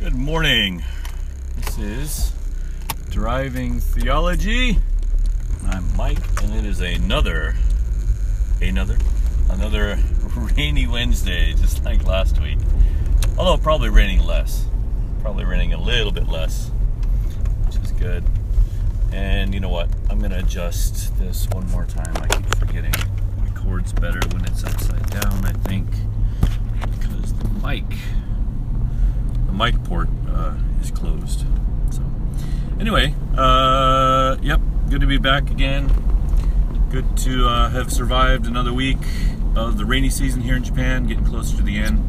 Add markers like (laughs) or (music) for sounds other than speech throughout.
Good morning. This is Driving Theology. I'm Mike, and it is another, another, another (laughs) rainy Wednesday, just like last week. Although probably raining less, probably raining a little bit less, which is good. And you know what? I'm gonna adjust this one more time. I keep forgetting my cord's better when it's upside down. I think because the mic the mic port uh, is closed. So, anyway, uh, yep, good to be back again. Good to uh, have survived another week of the rainy season here in Japan, getting closer to the end.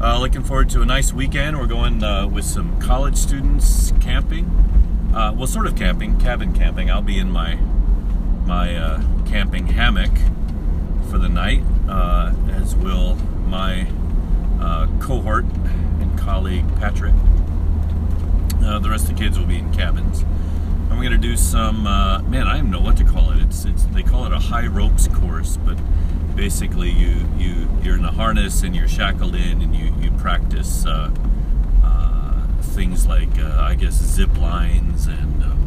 Uh, looking forward to a nice weekend. We're going uh, with some college students camping. Uh, well, sort of camping, cabin camping. I'll be in my my camping hammock for the night, as will my cohort colleague Patrick. Uh, the rest of the kids will be in cabins. And we're gonna do some. Uh, man, I don't know what to call it. It's, it's they call it a high ropes course, but basically you you you're in a harness and you're shackled in and you you practice uh, uh, things like uh, I guess zip lines and. Um,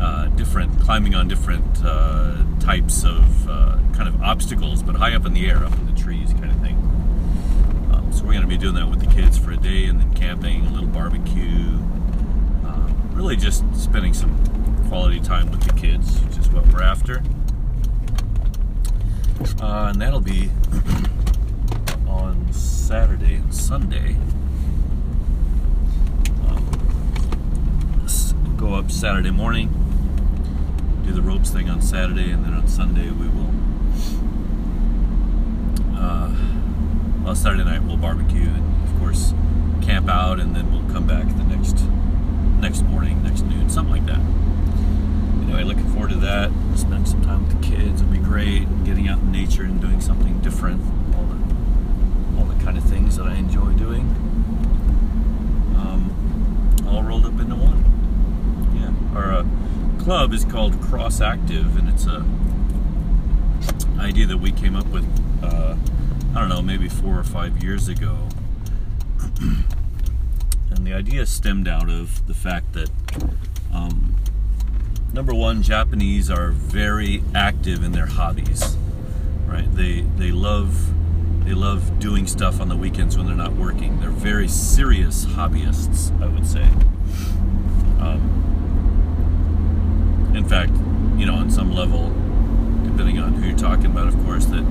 uh, different climbing on different types of kind of obstacles, but high up in the air, up in the trees, kind so we're going to be doing that with the kids for a day, and then camping, a little barbecue. Um, really, just spending some quality time with the kids, which is what we're after. Uh, and that'll be (clears throat) on Saturday and Sunday. Um, go up Saturday morning, do the ropes thing on Saturday, and then on Sunday we will. Uh, well, Saturday night we'll barbecue and of course camp out, and then we'll come back the next next morning, next noon, something like that. Anyway, looking forward to that. Spend some time with the kids. It'll be great. Getting out in nature and doing something different. All the all the kind of things that I enjoy doing. Um, all rolled up into one. Yeah. Our uh, club is called Cross Active, and it's a idea that we came up with. Uh, I don't know, maybe four or five years ago. (clears throat) and the idea stemmed out of the fact that, um, number one, Japanese are very active in their hobbies, right? They they love they love doing stuff on the weekends when they're not working. They're very serious hobbyists, I would say. Um, in fact, you know, on some level, depending on who you're talking about, of course, that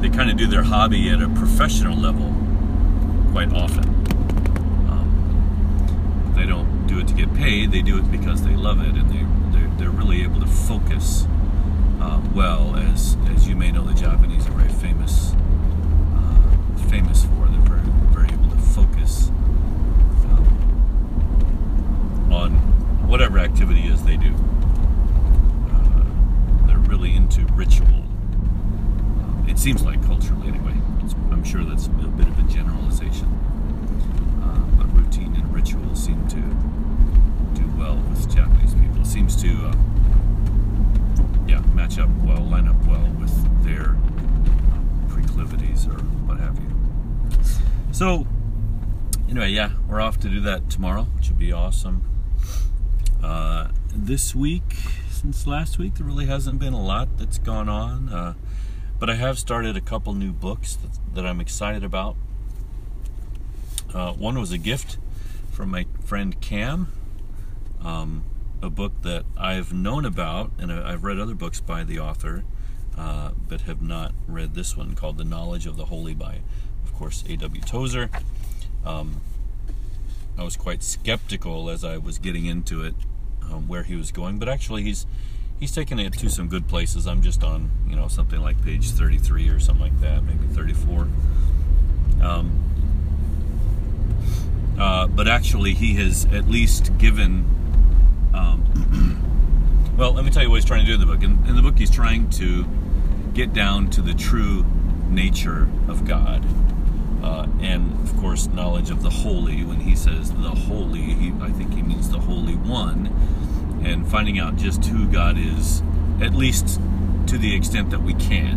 they kind of do their hobby at a professional level quite often. Um, they don't do it to get paid; they do it because they love it, and they they're, they're really able to focus uh, well. As as you may know, the Japanese are very famous uh, famous for. They're very very able to focus um, on whatever activity is they do. Uh, they're really into ritual. Um, it seems like culturally, anyway. It's, I'm sure that's a bit of a generalization. Uh, but routine and ritual seem to do well with Japanese people. It seems to, uh, yeah, match up well, line up well with their um, proclivities or what have you. So, anyway, yeah, we're off to do that tomorrow, which would be awesome. Uh, this week, since last week, there really hasn't been a lot that's gone on. Uh, but I have started a couple new books that, that I'm excited about. Uh, one was a gift from my friend Cam, um, a book that I've known about, and I've read other books by the author, uh, but have not read this one called The Knowledge of the Holy by, of course, A.W. Tozer. Um, I was quite skeptical as I was getting into it, um, where he was going, but actually he's he's taken it to some good places. I'm just on you know something like page 33 or something like that, maybe 34. Um, uh, but actually, he has at least given. Um, (clears throat) well, let me tell you what he's trying to do in the book. In, in the book, he's trying to get down to the true nature of God. Uh, and of course, knowledge of the holy. When he says the holy, he, I think he means the Holy One. And finding out just who God is, at least to the extent that we can,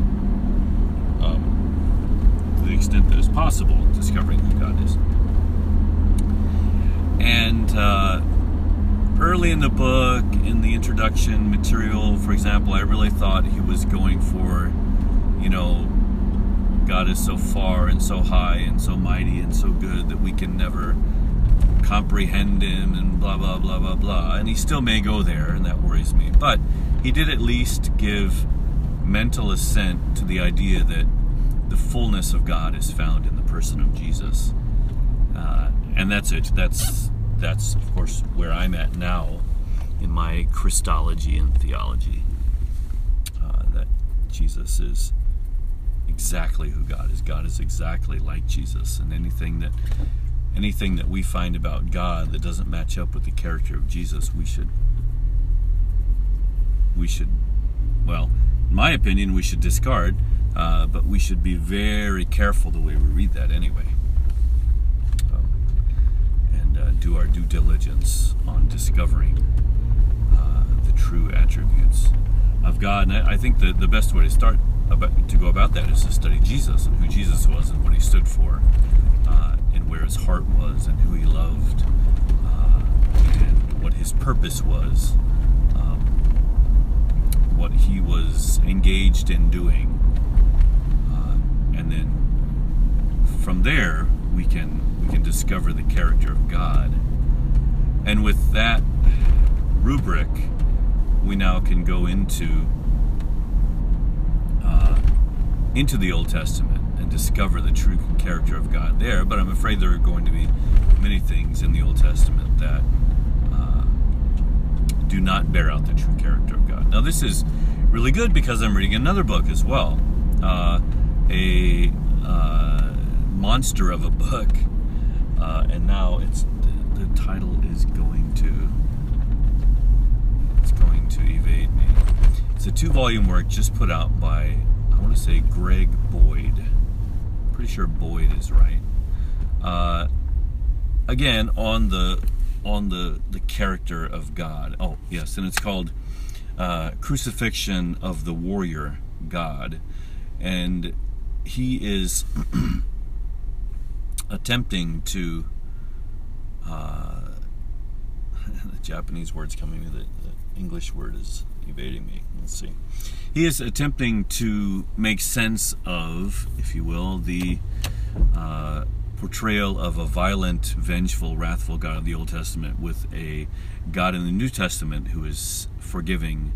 um, to the extent that is possible, discovering who God is. And uh, early in the book, in the introduction material, for example, I really thought he was going for, you know, God is so far and so high and so mighty and so good that we can never comprehend him and blah blah blah blah blah. And he still may go there, and that worries me. But he did at least give mental assent to the idea that the fullness of God is found in the person of Jesus. Uh, and that's it. That's that's of course where I'm at now in my Christology and theology. Uh, that Jesus is exactly who God is. God is exactly like Jesus, and anything that anything that we find about God that doesn't match up with the character of Jesus, we should we should well, in my opinion, we should discard. Uh, but we should be very careful the way we read that anyway, um, and uh, do our due diligence on discovering uh, the true attributes of God. And I, I think the the best way to start about, to go about that is to study Jesus and who Jesus was and what he stood for, uh, and where his heart was and who he loved, uh, and what his purpose was, um, what he was engaged in doing, uh, and then from there we can we can discover the character of God, and with that rubric, we now can go into into the Old Testament and discover the true character of God there. But I'm afraid there are going to be many things in the Old Testament that uh, do not bear out the true character of God. Now, this is really good because I'm reading another book as well, uh, a uh, monster of a book, uh, and now it's the, the title is going to it's going to evade me. It's a two-volume work just put out by want to say Greg Boyd. Pretty sure Boyd is right. Uh, again, on the on the the character of God. Oh yes, and it's called uh, Crucifixion of the Warrior God, and he is (clears throat) attempting to. Uh, (laughs) the Japanese word's coming. The, the English word is evading me. Let's see. He is attempting to make sense of, if you will, the uh, portrayal of a violent, vengeful, wrathful God of the Old Testament with a God in the New Testament who is forgiving,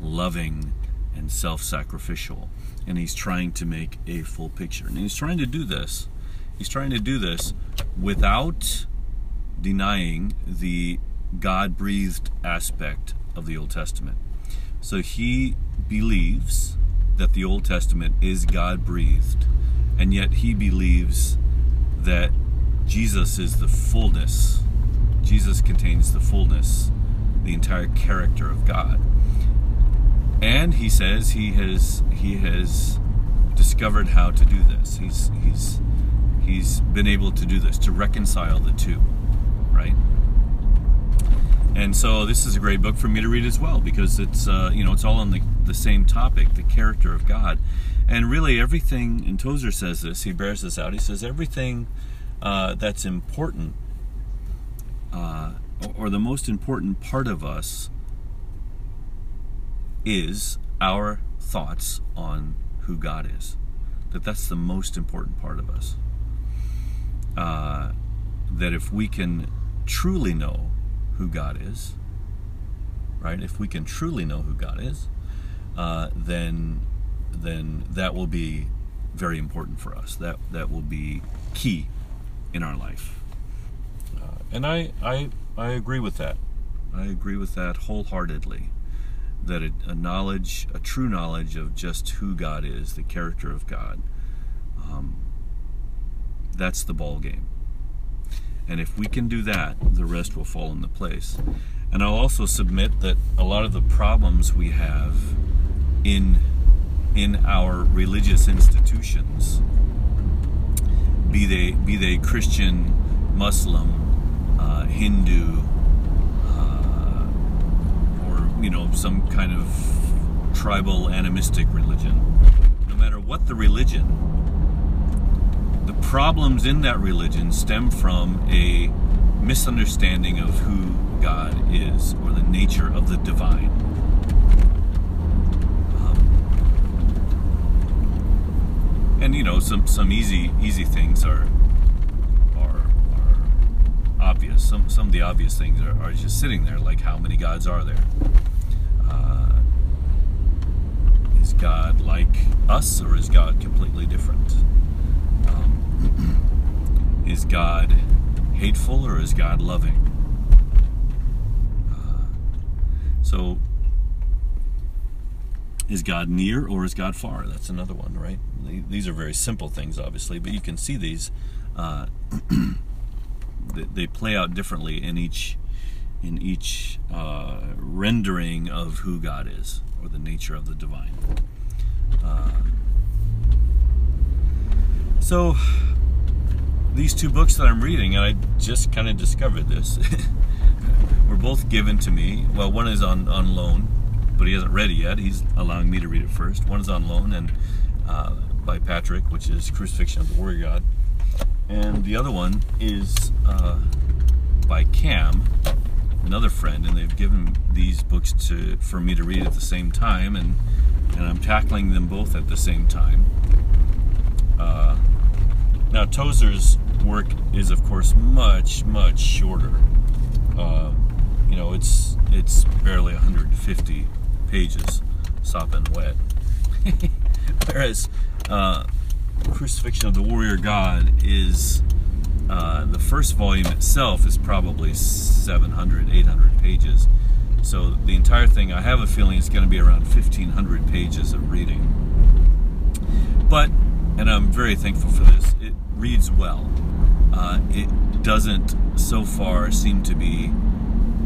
loving, and self sacrificial. And he's trying to make a full picture. And he's trying to do this. He's trying to do this without denying the God breathed aspect of the Old Testament. So he believes that the Old Testament is God breathed, and yet he believes that Jesus is the fullness. Jesus contains the fullness, the entire character of God. And he says he has he has discovered how to do this. He's he's he's been able to do this to reconcile the two, right? And so this is a great book for me to read as well because it's uh, you know it's all on the, the same topic, the character of God, and really everything. And Tozer says this. He bears this out. He says everything uh, that's important, uh, or the most important part of us, is our thoughts on who God is. That that's the most important part of us. Uh, that if we can truly know who God is, right? If we can truly know who God is, uh, then then that will be very important for us. That that will be key in our life. Uh, and I, I I agree with that. I agree with that wholeheartedly. That a, a, knowledge, a true knowledge of just who God is, the character of God, um, that's the ball game. And if we can do that, the rest will fall into place. And I'll also submit that a lot of the problems we have in in our religious institutions, be they be they Christian, Muslim, uh, Hindu, uh, or you know some kind of tribal animistic religion, no matter what the religion, problems in that religion stem from a misunderstanding of who God is, or the nature of the divine. Um, and you know, some some easy easy things are are are obvious. Some some of the obvious things are, are just sitting there, like how many gods are there? Uh, is God like us, or is God completely different? Is God hateful, or is God loving? Uh, so, is God near or is God far? That's another one, right? These are very simple things, obviously, but you can see these. Uh, (clears throat) they play out differently in each in each uh, rendering of who God is or the nature of the divine. Uh, so these two books that I'm reading, and I just kind of discovered this, (laughs) were both given to me. Well, one is on on loan, but he hasn't read it yet. He's allowing me to read it first. One is on loan and uh, by Patrick, which is Crucifixion of the Warrior God, and the other one is uh, by Cam, another friend, and they've given these books to for me to read at the same time, and and I'm tackling them both at the same time. Uh, now Tozer's work is, of course, much much shorter. Uh, you know, it's it's barely 150 pages, sopping wet. (laughs) Whereas uh, Crucifixion of the Warrior God is uh, the first volume itself is probably 700, 800 pages. So the entire thing, I have a feeling, is going to be around 1,500 pages of reading. But, and I'm very thankful for this, it reads well. Uh, it doesn't so far seem to be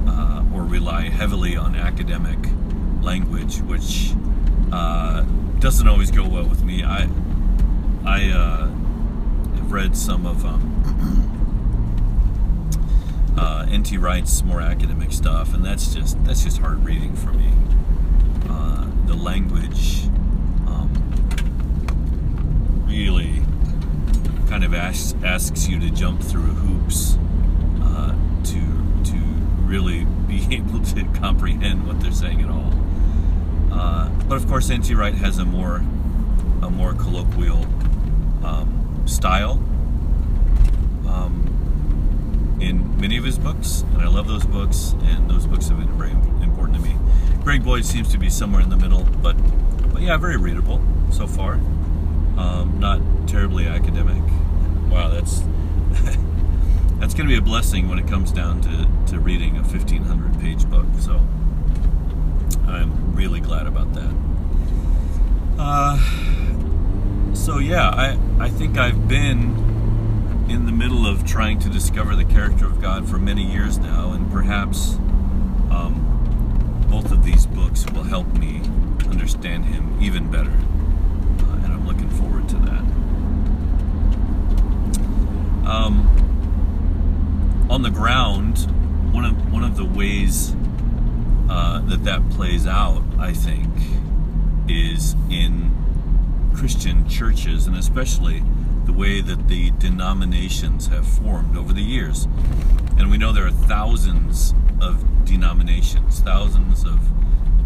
uh, or rely heavily on academic language, which uh, doesn't always go well with me. I I uh, have read some of um, (clears throat) uh, N.T. Wright's more academic stuff, and that's just that's just hard reading for me. Uh, the language um, really kind of asks asks you to jump through hoops uh, to to really (laughs) be able to comprehend what they're saying at all. Uh, but of course, N.T. Wright has a more a more colloquial um, style um, in many of his books, and I love those books, and those books have been very important to me. Greg Boyd seems to be somewhere in the middle, but, but yeah, very readable so far. Um, not terribly academic. Wow, that's (laughs) that's going to be a blessing when it comes down to, to reading a 1500 page book. So I'm really glad about that. Uh, so yeah, I I think I've been in the middle of trying to discover the character of God for many years now, and perhaps um, both of these books will help me understand Him even better. Uh, and I'm looking forward to that. Um, on the ground, one of one of the ways uh, that that plays out, I think, is in Christian churches, and especially the way that the denominations have formed over the years. And we know there are thousands of denominations, thousands of,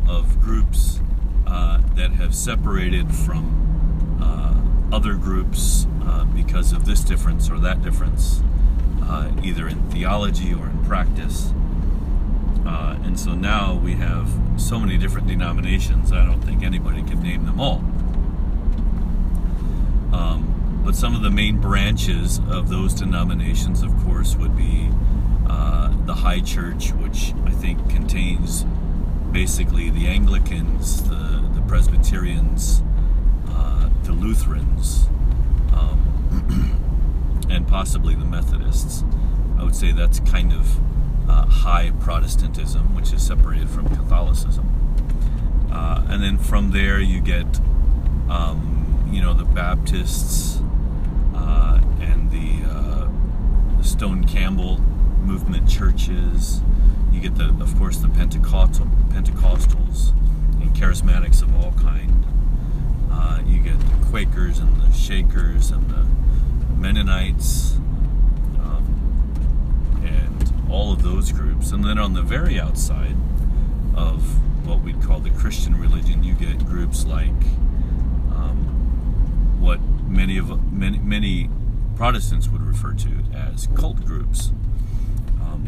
of groups uh, that have separated from other groups uh, because of this difference or that difference, uh, either in theology or in practice. Uh, and so now we have so many different denominations, I don't think anybody can name them all. Um, but some of the main branches of those denominations, of course, would be uh, the High Church, which I think contains basically the Anglicans, the, the Presbyterians, the Lutherans, um, (clears throat) and possibly the Methodists. I would say that's kind of uh, high Protestantism, which is separated from Catholicism. Uh, and then from there, you get, um, you know, the Baptists, uh, and the, uh, the Stone Campbell movement churches. You get the, of course, the Pentecostal Pentecostals and charismatics of all kind. Uh, you get the Quakers and the Shakers and the Mennonites, um, and all of those groups. And then on the very outside of what we'd call the Christian religion, you get groups like um, what many of many many Protestants would refer to as cult groups, um,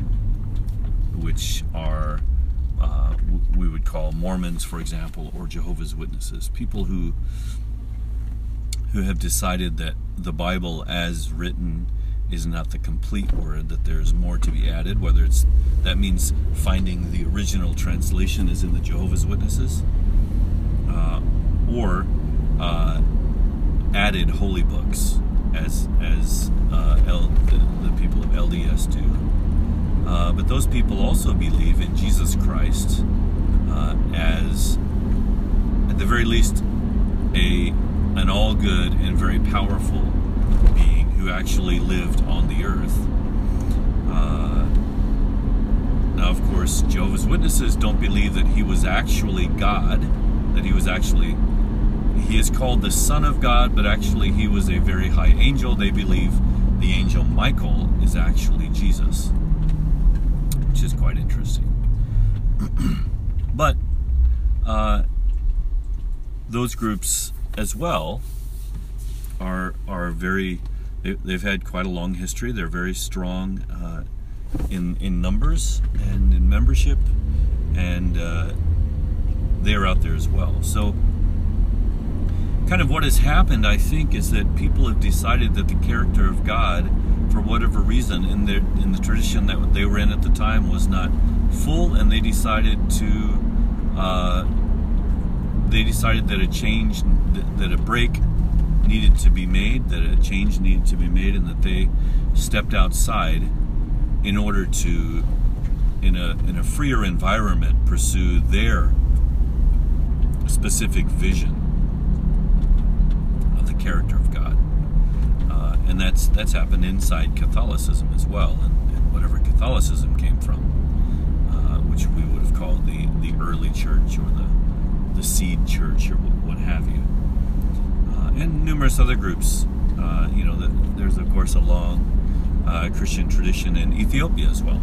which are uh, we would call Mormons, for example, or Jehovah's Witnesses, people who who have decided that the Bible as written is not the complete word, that there's more to be added, whether it's that means finding the original translation as in the Jehovah's Witnesses, uh, or uh, added holy books as as uh, L, the, the, people of LDS do. Uh, but those people also believe in Jesus Christ uh, as, at the very least, a an all good and very powerful being who actually lived on the earth. Uh, now, of course, Jehovah's Witnesses don't believe that he was actually God, that he was actually, he is called the Son of God, but actually he was a very high angel. They believe the angel Michael is actually Jesus, which is quite interesting. (clears throat) but uh, those groups as well are are very they, have had quite a long history. They're very strong uh, in in numbers and in membership, and uh, they're out there as well. So, kind of what has happened, I think, is that people have decided that the character of God, for whatever reason, in their in the tradition that they were in at the time, was not full, and they decided to. Uh, they decided that a change, that a break needed to be made, that a change needed to be made, and that they stepped outside in order to, in a in a freer environment, pursue their specific vision of the character of God, uh, and that's that's happened inside Catholicism as well, and, and whatever Catholicism came from, uh, which we would have called the the early church or the the seed church or what have you, uh, and numerous other groups. Uh, you know, the, there's of course a long uh, Christian tradition in Ethiopia as well.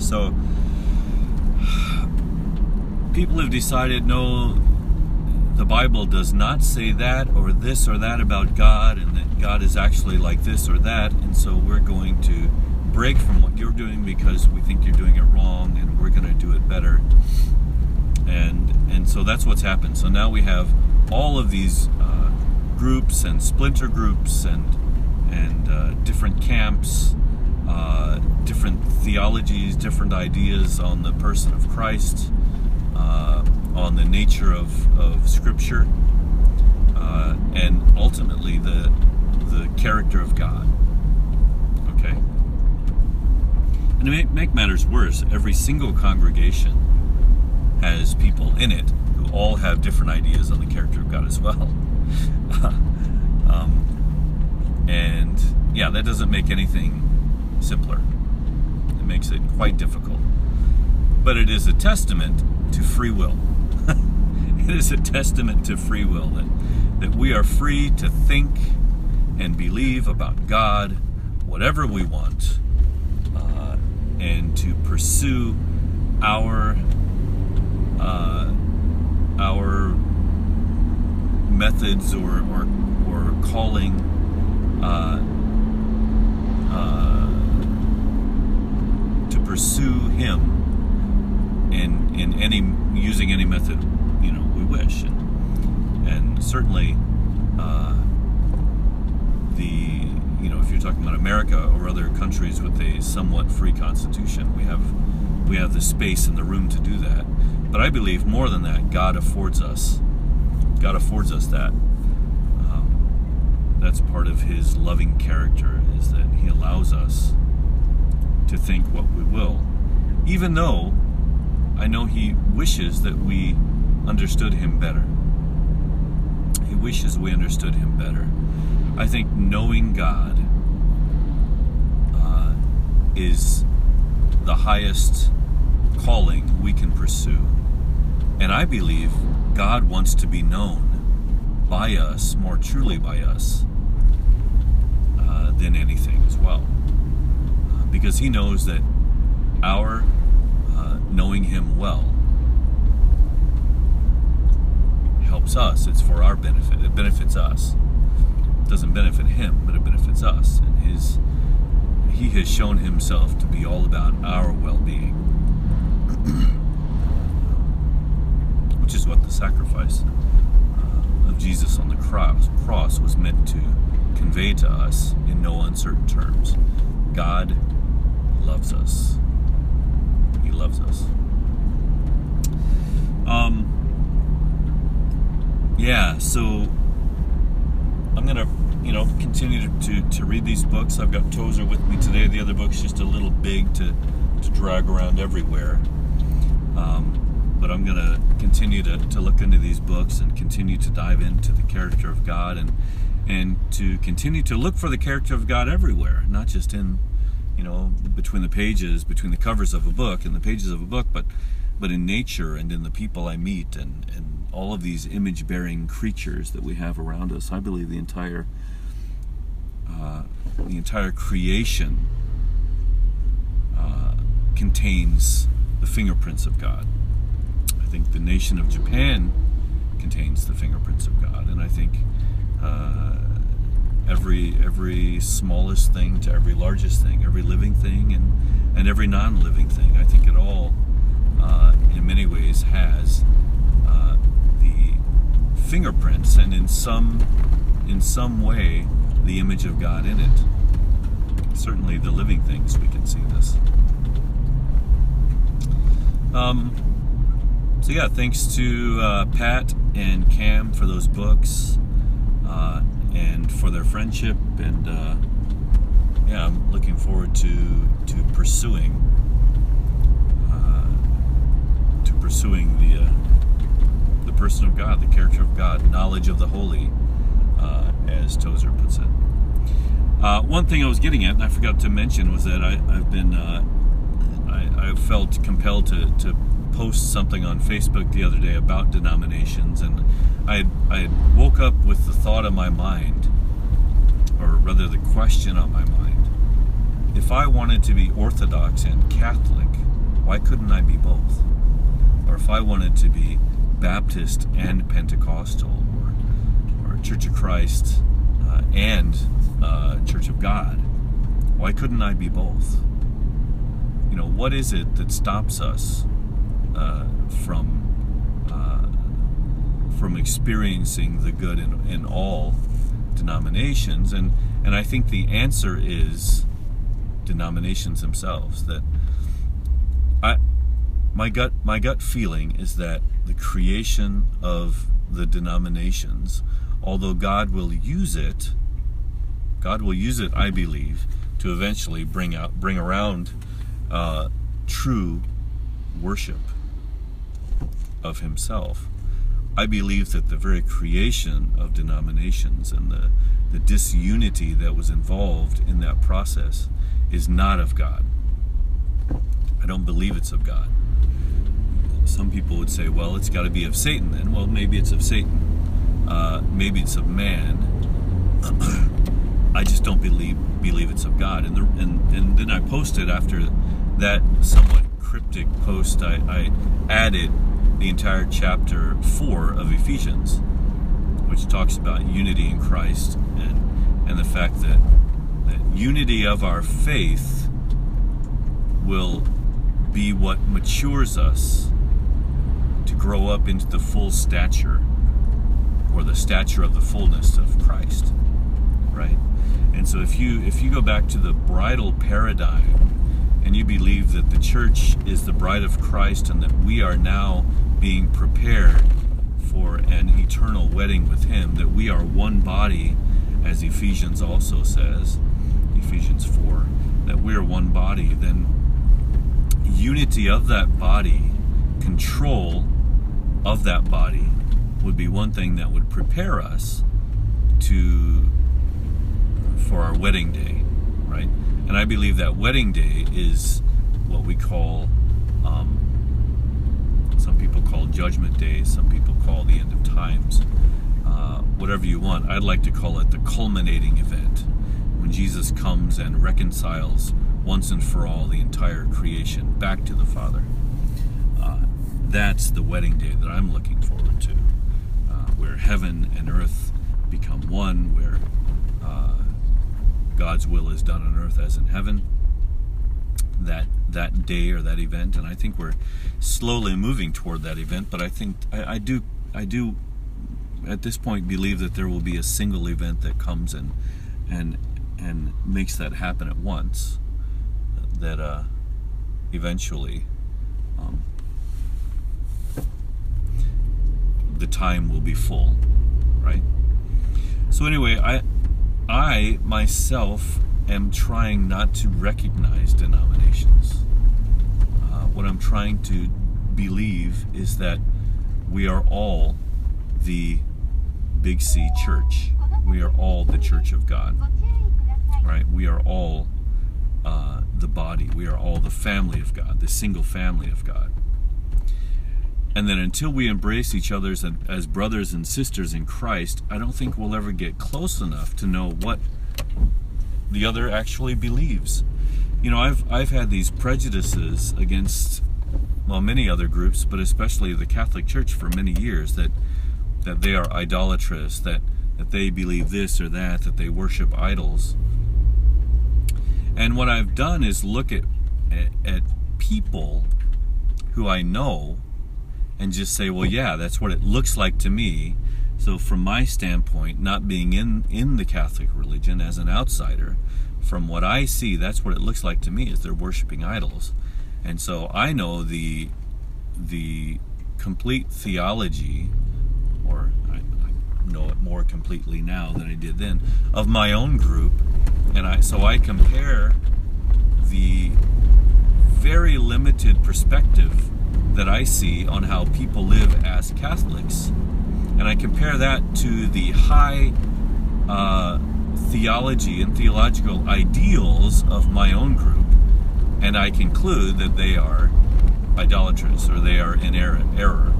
So people have decided no, the Bible does not say that or this or that about God, and that God is actually like this or that, and so we're going to break from what you're doing because we think you're doing it wrong, and we're going to do it better and and so that's what's happened. So now we have all of these uh, groups and splinter groups and and uh, different camps, uh, different theologies, different ideas on the person of Christ, uh, on the nature of, of Scripture, uh, and ultimately the the character of God. Okay. And to make, make matters worse, every single congregation has people in it who all have different ideas on the character of God as well. (laughs) um, and yeah, that doesn't make anything simpler. It makes it quite difficult. But it is a testament to free will. (laughs) it is a testament to free will that, that we are free to think and believe about God whatever we want uh, and to pursue our uh, our methods or or, or calling uh, uh, to pursue Him in in any using any method you know we wish. And, and certainly uh, the you know if you're talking about America or other countries with a somewhat free constitution we have we have the space and the room to do that but I believe more than that, God affords us. God affords us that. Um, that's part of His loving character, is that He allows us to think what we will, even though I know He wishes that we understood Him better. He wishes we understood Him better. I think knowing God uh, is the highest calling we can pursue. And I believe God wants to be known by us, more truly by us, uh, than anything as well. Uh, because He knows that our uh, knowing Him well helps us. It's for our benefit. It benefits us. It doesn't benefit Him, but it benefits us. And His He has shown Himself to be all about our well-being, (clears throat) which is what the sacrifice uh, of Jesus on the cross, cross was meant to convey to us in no uncertain terms. God loves us. He loves us. Um, yeah, so I'm gonna, you know, continue to, to, to, read these books. I've got Tozer with me today. The other book's just a little big to, to drag around everywhere. Um, but I'm gonna continue to, to look into these books and continue to dive into the character of God and and to continue to look for the character of God everywhere, not just in, you know, between the pages, between the covers of a book and the pages of a book, but but in nature and in the people I meet and, and all of these image bearing creatures that we have around us. I believe the entire uh, the entire creation uh, contains the fingerprints of God. I think the nation of Japan contains the fingerprints of God, and I think uh, every every smallest thing to every largest thing, every living thing and and every non-living thing. I think it all, uh, in many ways, has uh, the fingerprints and in some in some way the image of God in it. Certainly, the living things we can see this. Um, so yeah, thanks to uh, Pat and Cam for those books uh, and for their friendship. And uh, yeah, I'm looking forward to to pursuing uh, to pursuing the uh, the person of God, the character of God, knowledge of the holy, uh, as Tozer puts it. One thing I was getting at, and I forgot to mention, was that I, have been I, I felt compelled to, to post something on Facebook the other day about denominations, and I I woke up with the thought in my mind, or rather the question on my mind: if I wanted to be Orthodox and Catholic, why couldn't I be both? Or if I wanted to be Baptist and Pentecostal, or or Church of Christ uh, and uh, Church of God, why couldn't I be both? You know, what is it that stops us uh, from uh, from experiencing the good in, in all denominations, and and I think the answer is denominations themselves. That I my gut my gut feeling is that the creation of the denominations, although God will use it, God will use it, I believe, to eventually bring out bring around uh, true worship of himself. I believe that the very creation of denominations and the, the disunity that was involved in that process is not of God. I don't believe it's of God. Some people would say, well, it's got to be of Satan then. Well, maybe it's of Satan. Uh, maybe it's of man. (clears throat) I just don't believe believe it's of God. And, the, and, and then I posted after that somewhat cryptic post, I, I added the entire chapter 4 of Ephesians, which talks about unity in Christ and, and the fact that, that unity of our faith will be what matures us to grow up into the full stature or the stature of the fullness of Christ right and so if you if you go back to the bridal paradigm and you believe that the church is the bride of Christ and that we are now being prepared for an eternal wedding with Him, that we are one body, as Ephesians also says, Ephesians 4, that we are one body, then unity of that body, control of that body, would be one thing that would prepare us to for our wedding day, right? And I believe that wedding day is what we call um, some people call Judgment Day, some people call the end of times. Uh, whatever you want. I'd like to call it the culminating event when Jesus comes and reconciles once and for all the entire creation back to the Father. Uh, that's the wedding day that I'm looking forward to, uh, where heaven and earth become one, where God's will is done on earth as in heaven. That that day or that event, and I think we're slowly moving toward that event. But I think I, I do I do at this point believe that there will be a single event that comes and and and makes that happen at once. That uh, eventually um, the time will be full, right? So anyway, I I myself am trying not to recognize denominations. Uh, what I'm trying to believe is that we are all the Big C Church. We are all the Church of God. Right? We are all uh, the body. We are all the family of God, the single family of God. And then until we embrace each other as, as brothers and sisters in Christ, I don't think we'll ever get close enough to know what the other actually believes. You know, I've I've had these prejudices against well many other groups, but especially the Catholic Church for many years that that they are idolatrous, that that they believe this or that, that they worship idols. And what I've done is look at at, at people who I know and just say, well, yeah, that's what it looks like to me. So, from my standpoint, not being in, in the Catholic religion as an outsider, from what I see, that's what it looks like to me is they're worshiping idols. And so I know the the complete theology, or I, I know it more completely now than I did then, of my own group. And I so I compare the very limited perspective that I see on how people live as Catholics and I compare that to the high uh, theology and theological ideals of my own group, and I conclude that they are idolatrous or they are in error, error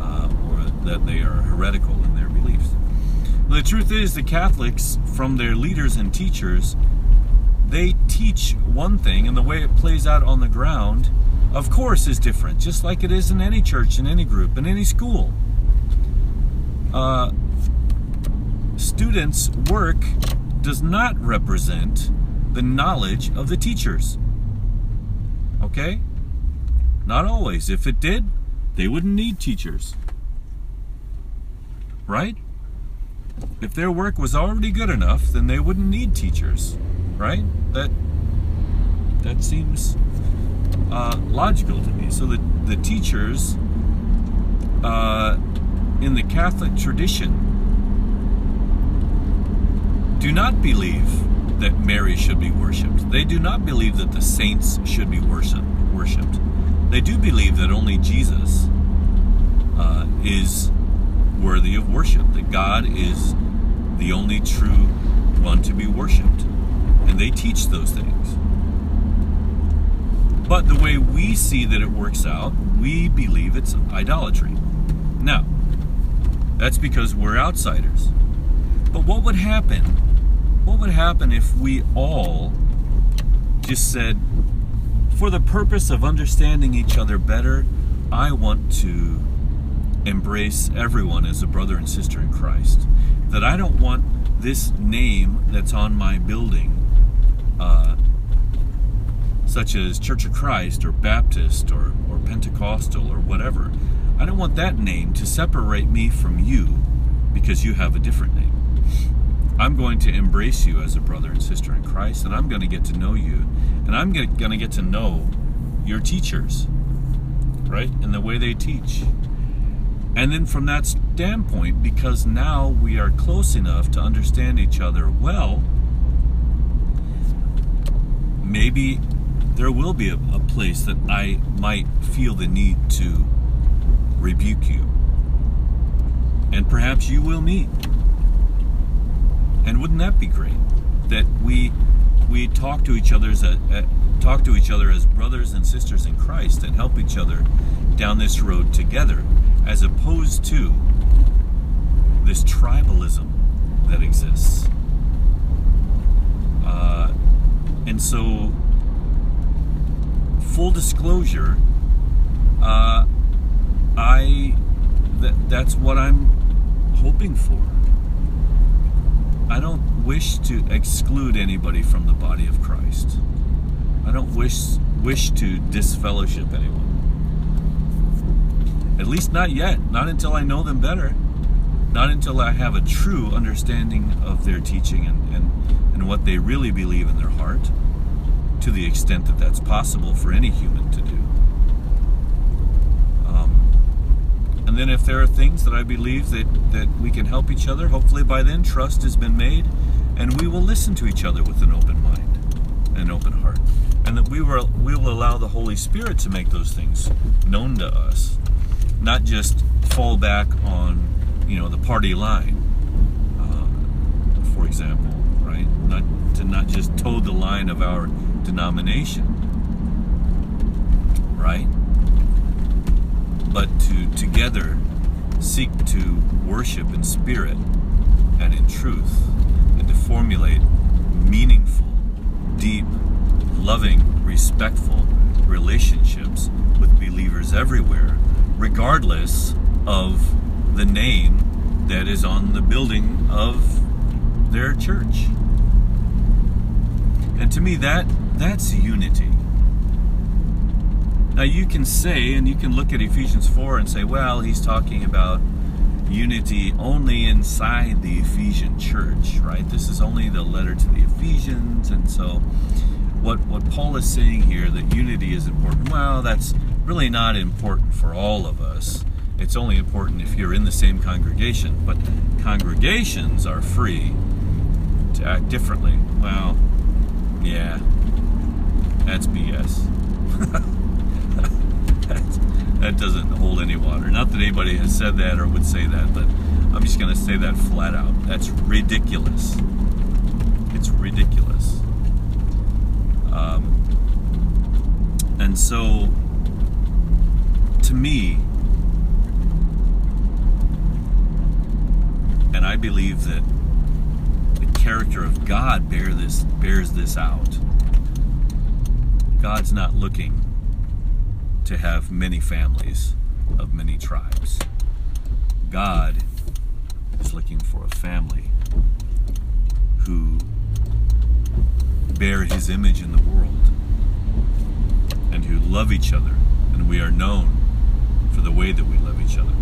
uh, or that they are heretical in their beliefs. The truth is, the Catholics, from their leaders and teachers, they teach one thing, and the way it plays out on the ground, of course, is different, just like it is in any church, in any group, in any school uh, students' work does not represent the knowledge of the teachers. Okay? Not always. If it did, they wouldn't need teachers. Right? If their work was already good enough, then they wouldn't need teachers. Right? That that seems uh, logical to me. So the the teachers uh, in the Catholic tradition do not believe that Mary should be worshipped. They do not believe that the saints should be worshipped. They do believe that only Jesus uh, is worthy of worship, that God is the only true one to be worshipped. And they teach those things. But the way we see that it works out, we believe it's idolatry. Now, that's because we're outsiders. But what would happen? What would happen if we all just said, for the purpose of understanding each other better, I want to embrace everyone as a brother and sister in Christ. That I don't want this name that's on my building, uh, such as Church of Christ or Baptist or, or Pentecostal or whatever. I don't want that name to separate me from you because you have a different name. I'm going to embrace you as a brother and sister in Christ, and I'm going to get to know you, and I'm going to get to know your teachers, right? And the way they teach. And then from that standpoint, because now we are close enough to understand each other well, maybe there will be a, a place that I might feel the need to rebuke you. And perhaps you will meet. And wouldn't that be great? That we we talk to each other as a, talk to each other as brothers and sisters in Christ and help each other down this road together, as opposed to this tribalism that exists. Uh, and so full disclosure, uh, I th- that's what I'm hoping for. I don't wish to exclude anybody from the body of Christ. I don't wish wish to disfellowship anyone. At least not yet. Not until I know them better. Not until I have a true understanding of their teaching and, and, and what they really believe in their heart, to the extent that that's possible for any human to do. Um, and then if there are things that I believe that, that we can help each other, hopefully by then trust has been made and we will listen to each other with an open mind, an open heart. And that we will, we will allow the Holy Spirit to make those things known to us, not just fall back on, you know, the party line, uh, for example, right? Not to not just toe the line of our denomination, right? But to together seek to worship in spirit and in truth and to formulate meaningful, deep, loving, respectful relationships with believers everywhere, regardless of the name that is on the building of their church. And to me that that's unity. Now you can say and you can look at Ephesians 4 and say, well, he's talking about unity only inside the Ephesian church, right? This is only the letter to the Ephesians and so what what Paul is saying here that unity is important. Well, that's really not important for all of us. It's only important if you're in the same congregation, but congregations are free to act differently. Well, yeah. That's BS. (laughs) that doesn't hold any water. Not that anybody has said that or would say that, but I'm just going to say that flat out. That's ridiculous. It's ridiculous. Um, and so, to me, and I believe that the character of God bear this bears this out. God's not looking to have many families of many tribes. God is looking for a family who bear his image in the world and who love each other, and we are known for the way that we love each other.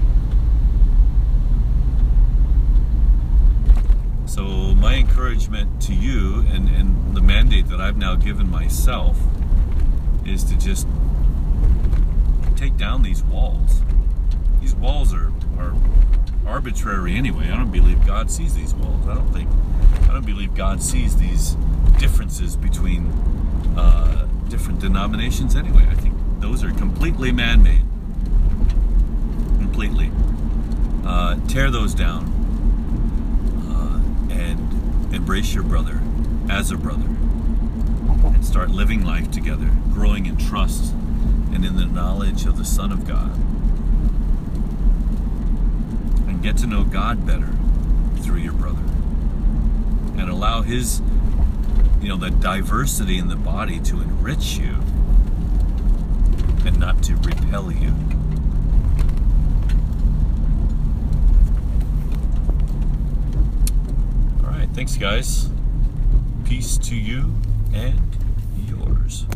So, my encouragement to you and, and the mandate that I've now given myself is to just take down these walls. These walls are, are arbitrary anyway. I don't believe God sees these walls. I don't think, I don't believe God sees these differences between uh, different denominations anyway. I think those are completely man made. Completely. Uh, tear those down uh, and embrace your brother as a brother and start living life together, growing in trust and in the knowledge of the Son of God. And get to know God better through your brother. And allow His, you know, the diversity in the body to enrich you and not to repel you. All right, thanks, guys. Peace to you and yours.